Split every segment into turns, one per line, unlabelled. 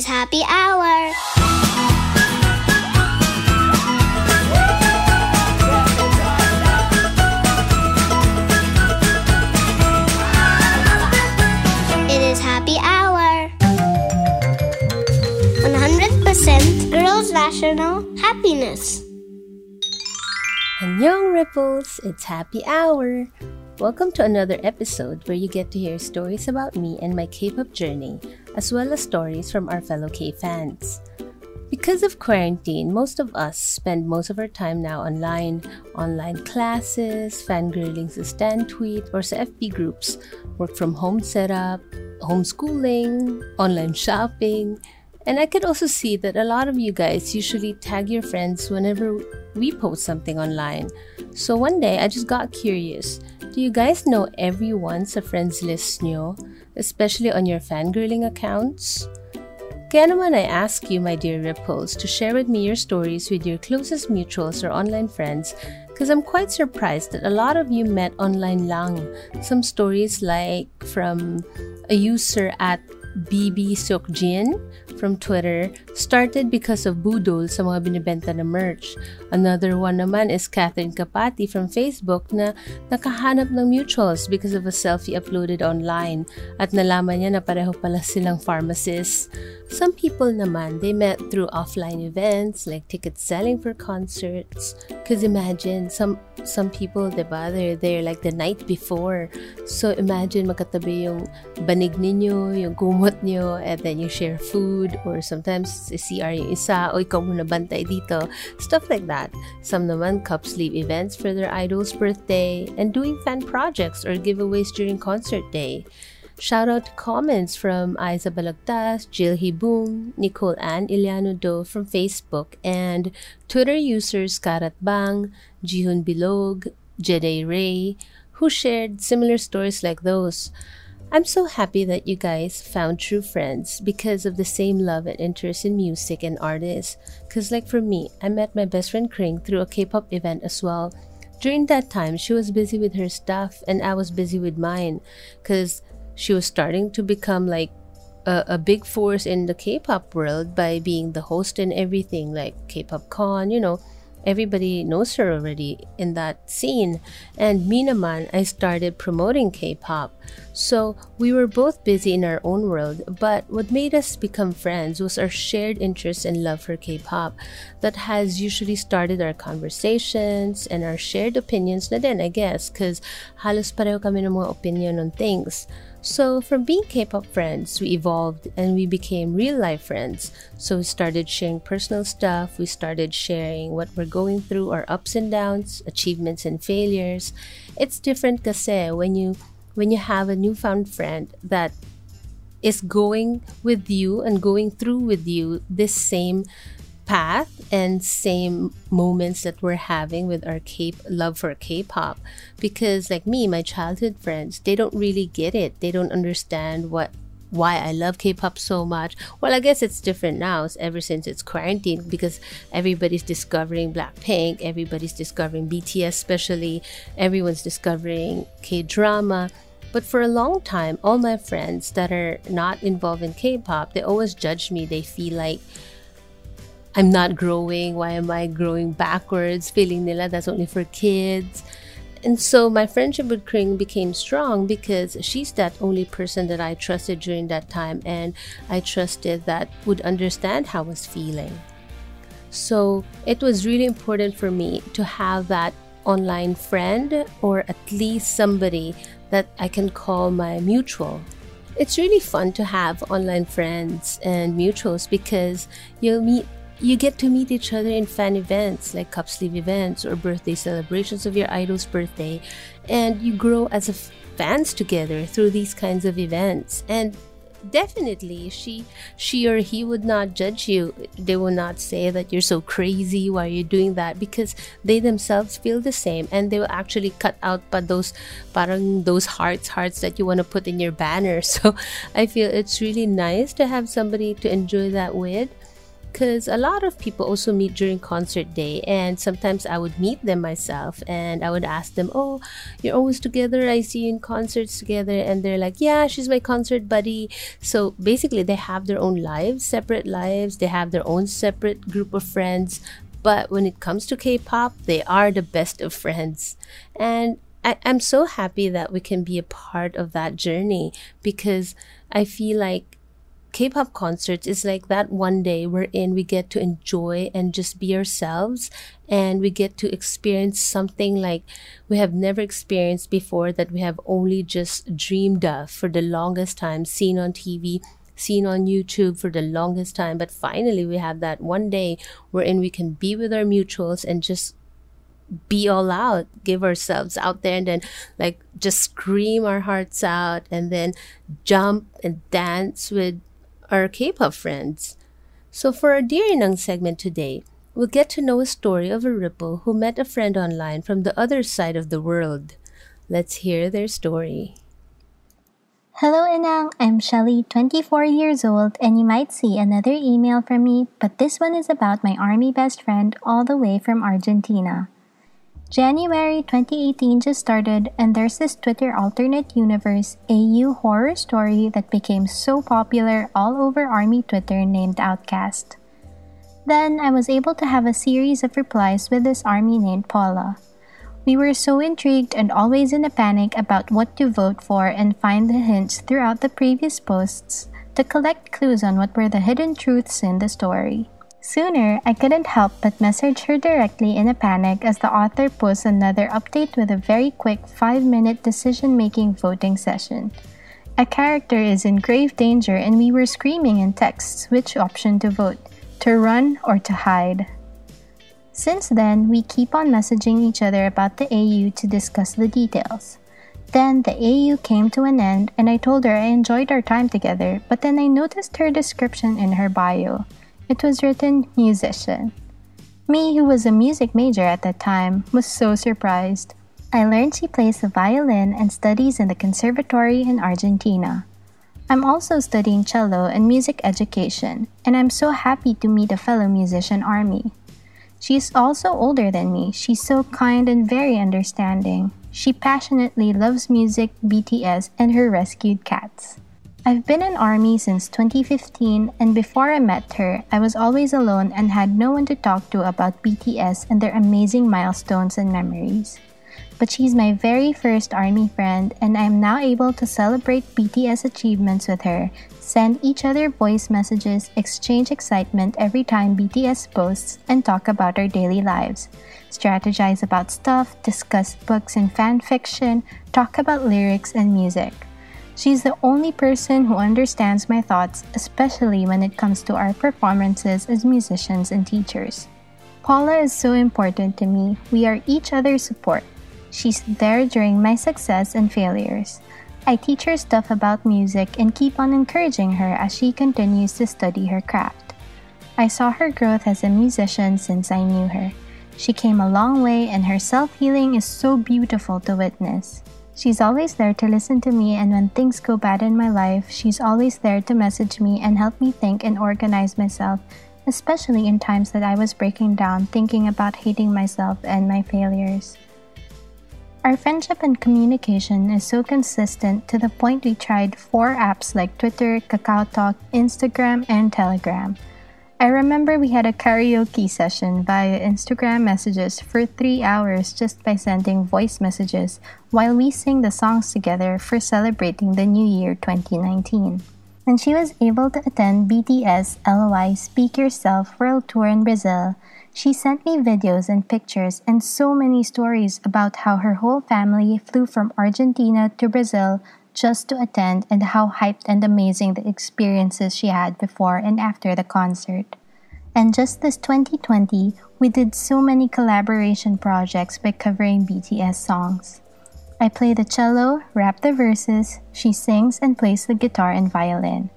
is happy hour. It is happy hour. 100% Girls National Happiness.
And young ripples, it's happy hour. Welcome to another episode where you get to hear stories about me and my K-pop journey, as well as stories from our fellow K fans. Because of quarantine, most of us spend most of our time now online, online classes, fangirling sa Stan Tweet, or sa FB groups, work from home setup, homeschooling, online shopping, and I could also see that a lot of you guys usually tag your friends whenever we post something online. So one day I just got curious. Do you guys know everyone sa friends list nyo? Especially on your fangirling accounts? Kaya naman I ask you, my dear Ripples, to share with me your stories with your closest mutuals or online friends because I'm quite surprised that a lot of you met online lang. Some stories like from a user at BB Sokjin from Twitter started because of budol sa mga binibenta na merch. Another one naman is Catherine Kapati from Facebook na nakahanap ng mutuals because of a selfie uploaded online at nalaman niya na pareho pala silang pharmacists. Some people naman, they met through offline events like ticket selling for concerts. Because imagine, some some people, diba, they're there like the night before. So imagine magkatabi yung banig ninyo, yung kumot nyo, and then you share food, or sometimes CR yung isa, o ikaw muna bantay dito. Stuff like that. Some naman cup sleeve events for their idol's birthday, and doing fan projects or giveaways during concert day. Shout out to comments from Aiza Balagtas, Jill Hibung, Nicole Ann Iliano Do from Facebook, and Twitter users Karat Bang, Jihun Bilog, Jedi Ray, who shared similar stories like those. I'm so happy that you guys found true friends because of the same love and interest in music and artists. Because, like for me, I met my best friend Kring through a K pop event as well. During that time, she was busy with her stuff and I was busy with mine. Because she was starting to become like a, a big force in the K-pop world by being the host and everything, like K-pop Con, you know. Everybody knows her already in that scene. And me I started promoting K-pop. So we were both busy in our own world, but what made us become friends was our shared interest and love for K-pop that has usually started our conversations and our shared opinions na din, I guess, because halos pareho kami ng mga opinion on things. So, from being K pop friends, we evolved and we became real life friends. So, we started sharing personal stuff, we started sharing what we're going through, our ups and downs, achievements and failures. It's different kasi when you when you have a newfound friend that is going with you and going through with you this same path and same moments that we're having with our K love for K-pop because like me my childhood friends they don't really get it they don't understand what why I love K-pop so much. Well, I guess it's different now ever since it's quarantine because everybody's discovering Blackpink, everybody's discovering BTS especially, everyone's discovering K-drama. But for a long time, all my friends that are not involved in K-pop, they always judge me. They feel like I'm not growing. Why am I growing backwards? Feeling nila that's only for kids. And so my friendship with Kring became strong because she's that only person that I trusted during that time and I trusted that would understand how I was feeling. So it was really important for me to have that online friend or at least somebody that I can call my mutual. It's really fun to have online friends and mutuals because you'll meet you get to meet each other in fan events like cup sleeve events or birthday celebrations of your idol's birthday. And you grow as a fans together through these kinds of events. And definitely she she or he would not judge you. They will not say that you're so crazy why are you doing that? Because they themselves feel the same and they will actually cut out but those parang those hearts hearts that you want to put in your banner. So i feel it's really nice to have somebody to enjoy that with because a lot of people also meet during concert day and sometimes i would meet them myself and i would ask them oh you're always together. I see you in concerts together and they're like yeah she's my concert buddy. So basically they have their own lives separate lives. They have their own separate group of friends. But when it comes to k-pop they are the best of friends. And I, i'm so happy that we can be a part of that journey because i feel like K-pop concerts is like that one day wherein we get to enjoy and just be ourselves and we get to experience something like we have never experienced before that we have only just dreamed of for the longest time seen on TV seen on YouTube for the longest time. But finally we have that one day wherein we can be with our mutuals and just be all out, give ourselves out there and then like just scream our hearts out and then jump and dance with our K-pop friends. So for our Dear Inang segment today, we'll get to know a story of a ripple who met a friend online from the other side of the world. Let's hear their story.
Hello Inang, I'm Shelly, 24 years old, and you might see another email from me, but this one is about my army best friend all the way from Argentina. January 2018 just started, and there's this Twitter alternate universe AU horror story that became so popular all over Army Twitter named Outcast. Then I was able to have a series of replies with this army named Paula. We were so intrigued and always in a panic about what to vote for and find the hints throughout the previous posts to collect clues on what were the hidden truths in the story. Sooner, I couldn't help but message her directly in a panic as the author posts another update with a very quick 5 minute decision making voting session. A character is in grave danger, and we were screaming in texts which option to vote to run or to hide. Since then, we keep on messaging each other about the AU to discuss the details. Then the AU came to an end, and I told her I enjoyed our time together, but then I noticed her description in her bio. It was written musician. Me, who was a music major at that time, was so surprised. I learned she plays the violin and studies in the conservatory in Argentina. I'm also studying cello and music education, and I'm so happy to meet a fellow musician army. She's also older than me. She's so kind and very understanding. She passionately loves music, BTS, and her rescued cats. I've been in Army since 2015, and before I met her, I was always alone and had no one to talk to about BTS and their amazing milestones and memories. But she's my very first Army friend, and I am now able to celebrate BTS achievements with her, send each other voice messages, exchange excitement every time BTS posts, and talk about our daily lives. Strategize about stuff, discuss books and fan fiction, talk about lyrics and music. She's the only person who understands my thoughts, especially when it comes to our performances as musicians and teachers. Paula is so important to me. We are each other's support. She's there during my success and failures. I teach her stuff about music and keep on encouraging her as she continues to study her craft. I saw her growth as a musician since I knew her. She came a long way, and her self healing is so beautiful to witness. She's always there to listen to me, and when things go bad in my life, she's always there to message me and help me think and organize myself, especially in times that I was breaking down, thinking about hating myself and my failures. Our friendship and communication is so consistent to the point we tried four apps like Twitter, KakaoTalk, Instagram, and Telegram. I remember we had a karaoke session via Instagram messages for three hours just by sending voice messages while we sing the songs together for celebrating the new year 2019. When she was able to attend BTS LOI Speak Yourself World Tour in Brazil, she sent me videos and pictures and so many stories about how her whole family flew from Argentina to Brazil just to attend and how hyped and amazing the experiences she had before and after the concert. And just this 2020, we did so many collaboration projects by covering BTS songs. I play the cello, rap the verses, she sings and plays the guitar and violin.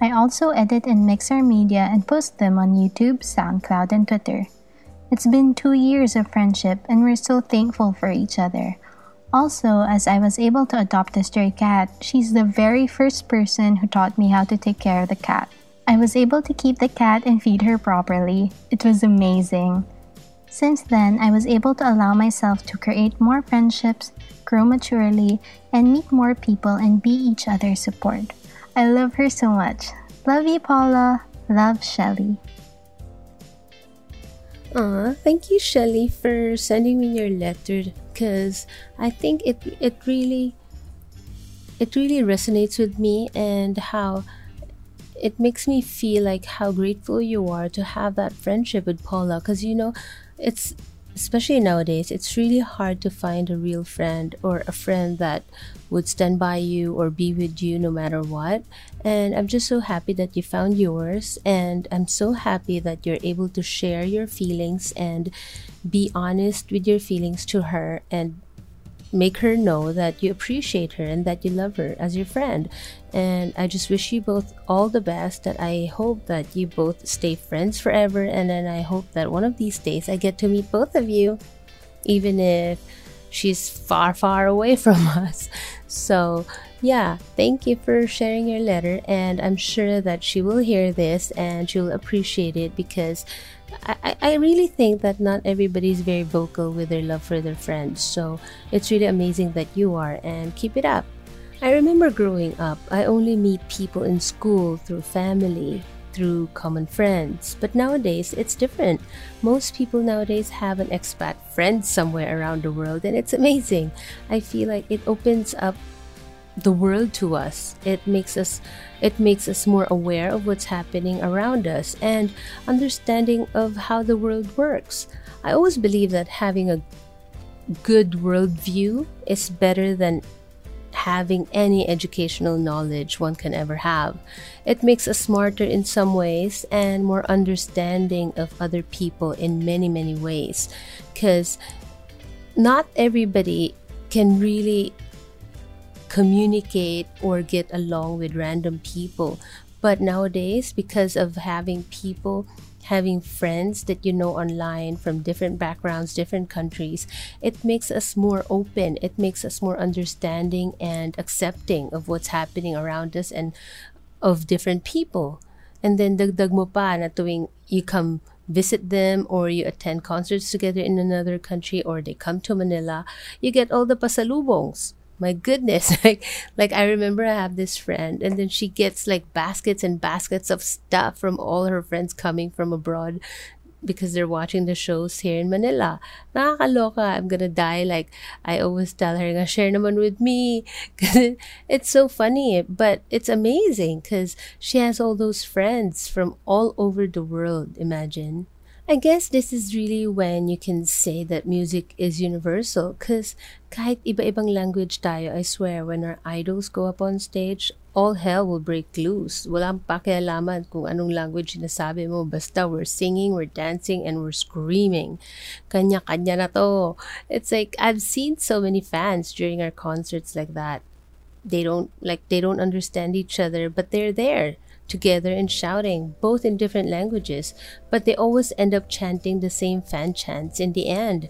I also edit and mix our media and post them on YouTube, SoundCloud, and Twitter. It's been two years of friendship, and we're so thankful for each other. Also, as I was able to adopt a stray cat, she's the very first person who taught me how to take care of the cat. I was able to keep the cat and feed her properly. It was amazing. Since then, I was able to allow myself to create more friendships, grow maturely, and meet more people and be each other's support. I love her so much. Love you, Paula. Love, Shelly.
Aw, thank you, Shelly, for sending me your letter. Cause I think it it really it really resonates with me and how it makes me feel like how grateful you are to have that friendship with Paula. Cause you know, it's especially nowadays, it's really hard to find a real friend or a friend that would stand by you or be with you no matter what. And I'm just so happy that you found yours. And I'm so happy that you're able to share your feelings and be honest with your feelings to her and make her know that you appreciate her and that you love her as your friend. And I just wish you both all the best. That I hope that you both stay friends forever. And then I hope that one of these days I get to meet both of you, even if she's far, far away from us. So, yeah, thank you for sharing your letter. And I'm sure that she will hear this and she'll appreciate it because I, I really think that not everybody is very vocal with their love for their friends. So it's really amazing that you are, and keep it up. I remember growing up, I only meet people in school through family, through common friends. But nowadays, it's different. Most people nowadays have an expat friend somewhere around the world, and it's amazing. I feel like it opens up the world to us. It makes us it makes us more aware of what's happening around us and understanding of how the world works. I always believe that having a good worldview is better than having any educational knowledge one can ever have. It makes us smarter in some ways and more understanding of other people in many, many ways. Because not everybody can really communicate or get along with random people. But nowadays, because of having people, having friends that you know online from different backgrounds, different countries, it makes us more open. It makes us more understanding and accepting of what's happening around us and of different people. And then dagdag mo pa na tuwing you come visit them or you attend concerts together in another country or they come to Manila, you get all the pasalubongs my goodness like like i remember i have this friend and then she gets like baskets and baskets of stuff from all her friends coming from abroad because they're watching the shows here in Manila. Nakakaloka. I'm gonna die. Like, I always tell her, nga, share naman with me. it's so funny, but it's amazing because she has all those friends from all over the world, imagine. I guess this is really when you can say that music is universal because kahit iba-ibang language tayo, I swear, when our idols go up on stage, all hell will break loose. Walang pakialaman kung anong language sinasabi mo. Basta we're singing, we're dancing, and we're screaming. Kanya-kanya na to. It's like, I've seen so many fans during our concerts like that. They don't, like, they don't understand each other, but they're there together and shouting, both in different languages, but they always end up chanting the same fan chants in the end.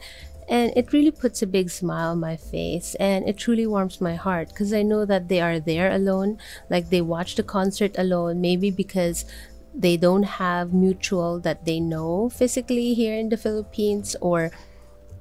And it really puts a big smile on my face and it truly warms my heart because I know that they are there alone, like they watch the concert alone, maybe because they don't have mutual that they know physically here in the Philippines or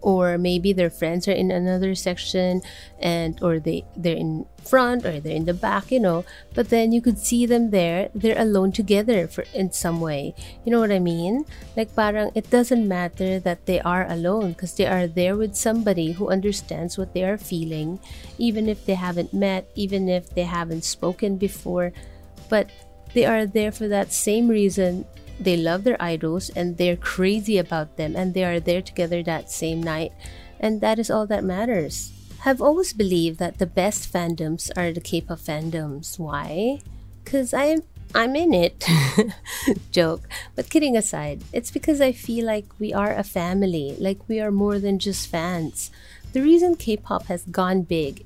or maybe their friends are in another section and or they they're in front or they're in the back you know but then you could see them there. They're alone together for in some way. You know what i mean? Like parang it doesn't matter that they are alone because they are there with somebody who understands what they are feeling even if they haven't met even if they haven't spoken before. But they are there for that same reason they love their idols and they're crazy about them and they are there together that same night. And that is all that matters. I've always believed that the best fandoms are the K-pop fandoms. Why? Cuz I'm I'm in it. Joke. But kidding aside, it's because I feel like we are a family, like we are more than just fans. The reason K pop has gone big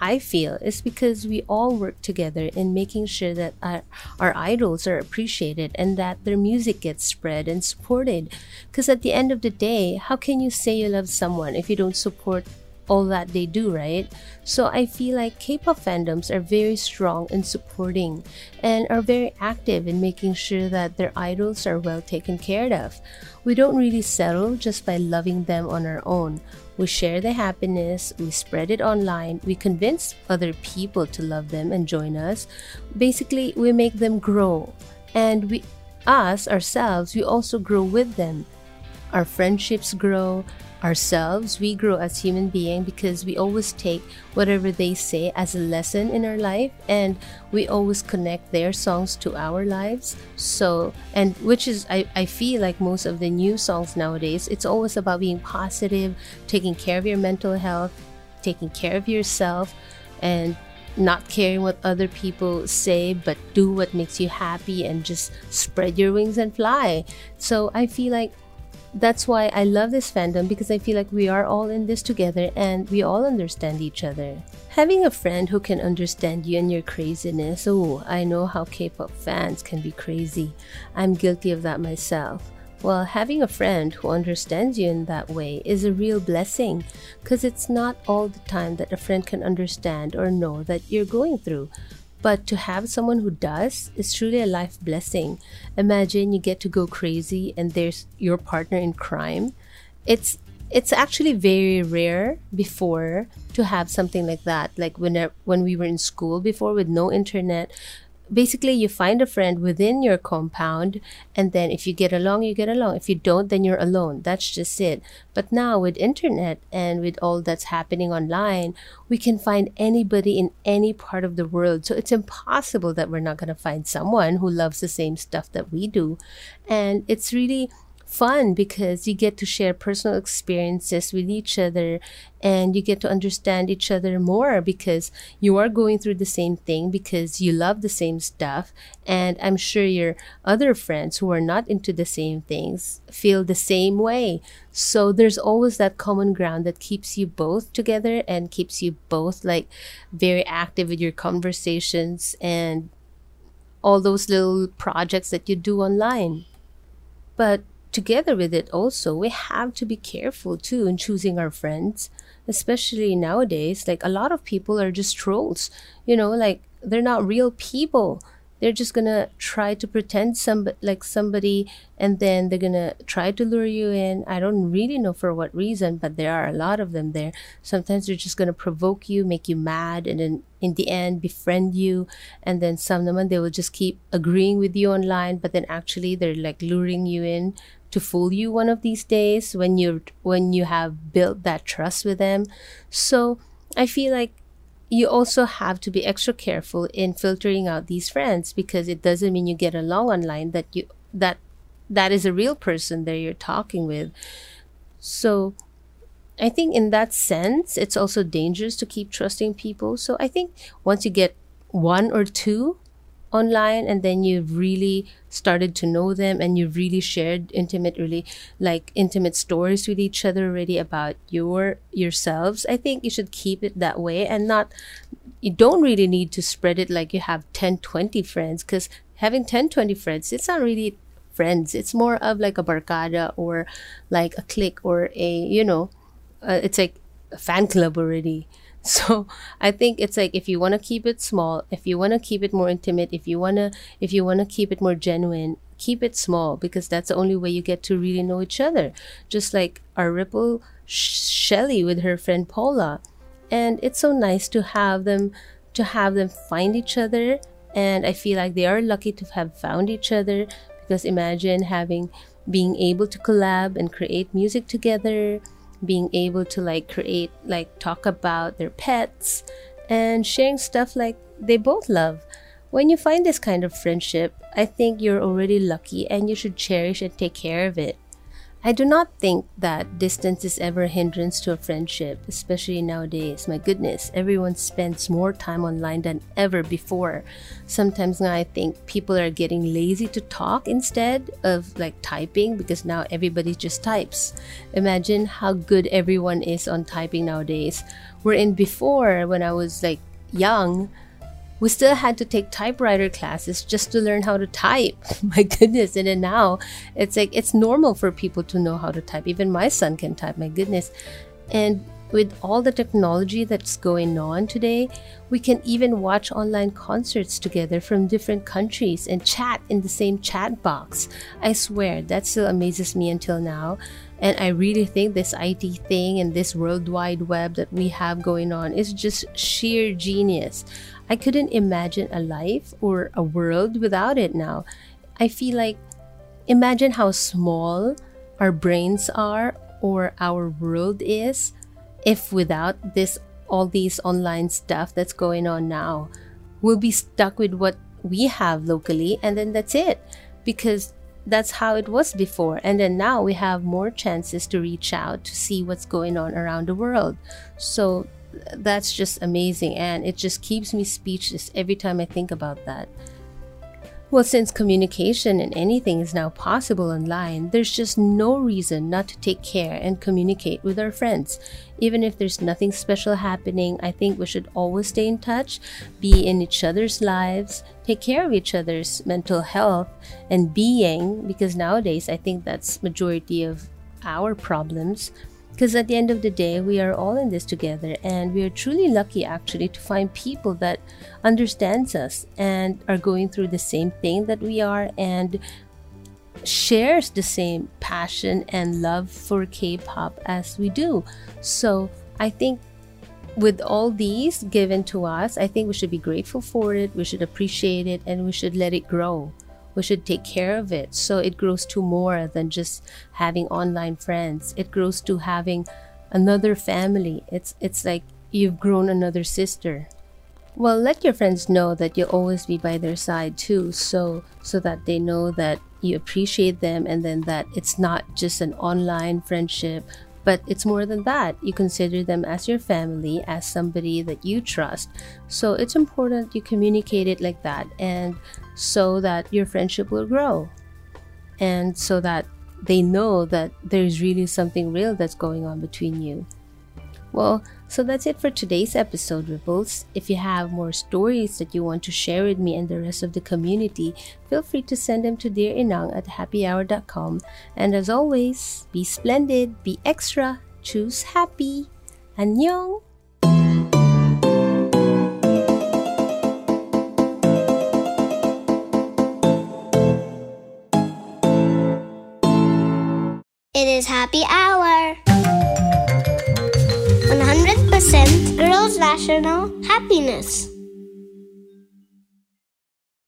I feel is because we all work together in making sure that our, our idols are appreciated and that their music gets spread and supported. Because at the end of the day, how can you say you love someone if you don't support all that they do, right? So I feel like K-pop fandoms are very strong and supporting and are very active in making sure that their idols are well taken care of. We don't really settle just by loving them on our own. We share the happiness, we spread it online, we convince other people to love them and join us. Basically, we make them grow. And we us ourselves, we also grow with them. Our friendships grow, ourselves, we grow as human beings because we always take whatever they say as a lesson in our life and we always connect their songs to our lives. So, and which is, I, I feel like most of the new songs nowadays, it's always about being positive, taking care of your mental health, taking care of yourself, and not caring what other people say, but do what makes you happy and just spread your wings and fly. So I feel like that's why I love this fandom because I feel like we are all in this together and we all understand each other. Having a friend who can understand you and your craziness, oh, I know how K pop fans can be crazy. I'm guilty of that myself. Well, having a friend who understands you in that way is a real blessing because it's not all the time that a friend can understand or know that you're going through. But to have someone who does is truly a life blessing. Imagine you get to go crazy and there's your partner in crime. It's it's actually very rare before to have something like that. Like when when we were in school before with no internet, basically you find a friend within your compound and then if you get along you get along. If you don't then you're alone. That's just it. But now with internet and with all that's happening online we can find anybody in any part of the world. So it's impossible that we're not going to find someone who loves the same stuff that we do. And it's really fun because you get to share personal experiences with each other and you get to understand each other more because you are going through the same thing because you love the same stuff. And i'm sure your other friends who are not into the same things feel the same way. So there's always that common ground that keeps you both together and keeps you both like very active with your conversations and all those little projects that you do online. But together with it also we have to be careful too in choosing our friends especially nowadays. Like a lot of people are just trolls you know like they're not real people. They're just gonna try to pretend some like somebody and then they're gonna try to lure you in. I don't really know for what reason but there are a lot of them there. Sometimes they're just gonna provoke you make you mad and then in the end befriend you and then some of them they will just keep agreeing with you online but then actually they're like luring you in to fool you one of these days when you when you have built that trust with them. So i feel like you also have to be extra careful in filtering out these friends because it doesn't mean you get along online that you that that is a real person that you're talking with. So i think in that sense it's also dangerous to keep trusting people. So i think once you get one or two online and then you've really started to know them and you've really shared intimate really like intimate stories with each other already about your yourselves i think you should keep it that way and not you don't really need to spread it like you have 10 20 friends because having 10 20 friends it's not really friends it's more of like a barcada or like a clique or a you know uh, it's like a fan club already so i think it's like if you want to keep it small if you want to keep it more intimate if you want to if you want to keep it more genuine keep it small because that's the only way you get to really know each other. Just like our ripple shelly with her friend paula. And it's so nice to have them to have them find each other. And i feel like they are lucky to have found each other because imagine having being able to collab and create music together being able to like create like talk about their pets and sharing stuff like they both love. When you find this kind of friendship i think you're already lucky and you should cherish and take care of it I do not think that distance is ever a hindrance to a friendship, especially nowadays. My goodness, everyone spends more time online than ever before. Sometimes now I think people are getting lazy to talk instead of like typing because now everybody just types. Imagine how good everyone is on typing nowadays. Wherein before, when I was like young, we still had to take typewriter classes just to learn how to type. Oh my goodness. And then now it's like it's normal for people to know how to type. Even my son can type, my goodness. And with all the technology that's going on today, we can even watch online concerts together from different countries and chat in the same chat box. I swear, that still amazes me until now. And I really think this IT thing and this World Wide Web that we have going on is just sheer genius. I couldn't imagine a life or a world without it now. I feel like, imagine how small our brains are or our world is if without this all these online stuff that's going on now we'll be stuck with what we have locally and then that's it because that's how it was before. And then now we have more chances to reach out to see what's going on around the world. So that's just amazing. And it just keeps me speechless every time i think about that well, since communication and anything is now possible online, there's just no reason not to take care and communicate with our friends. Even if there's nothing special happening, I think we should always stay in touch, be in each other's lives, take care of each other's mental health and being because nowadays I think that's majority of our problems because at the end of the day we are all in this together and we are truly lucky actually to find people that understands us and are going through the same thing that we are and shares the same passion and love for k-pop as we do. So i think with all these given to us i think we should be grateful for it we should appreciate it and we should let it grow we should take care of it. So it grows to more than just having online friends. It grows to having another family. It's it's like you've grown another sister. Well let your friends know that you'll always be by their side too so so that they know that you appreciate them and then that it's not just an online friendship but it's more than that. You consider them as your family, as somebody that you trust. So it's important you communicate it like that and so that your friendship will grow. And so that they know that there's really something real that's going on between you. Well, so that's it for today's episode, Ripples. If you have more stories that you want to share with me and the rest of the community, feel free to send them to Dear Inang at happyhour.com. And as always, be splendid, be extra, choose happy. Annyeong!
It is happy hour. 100% Girls National Happiness.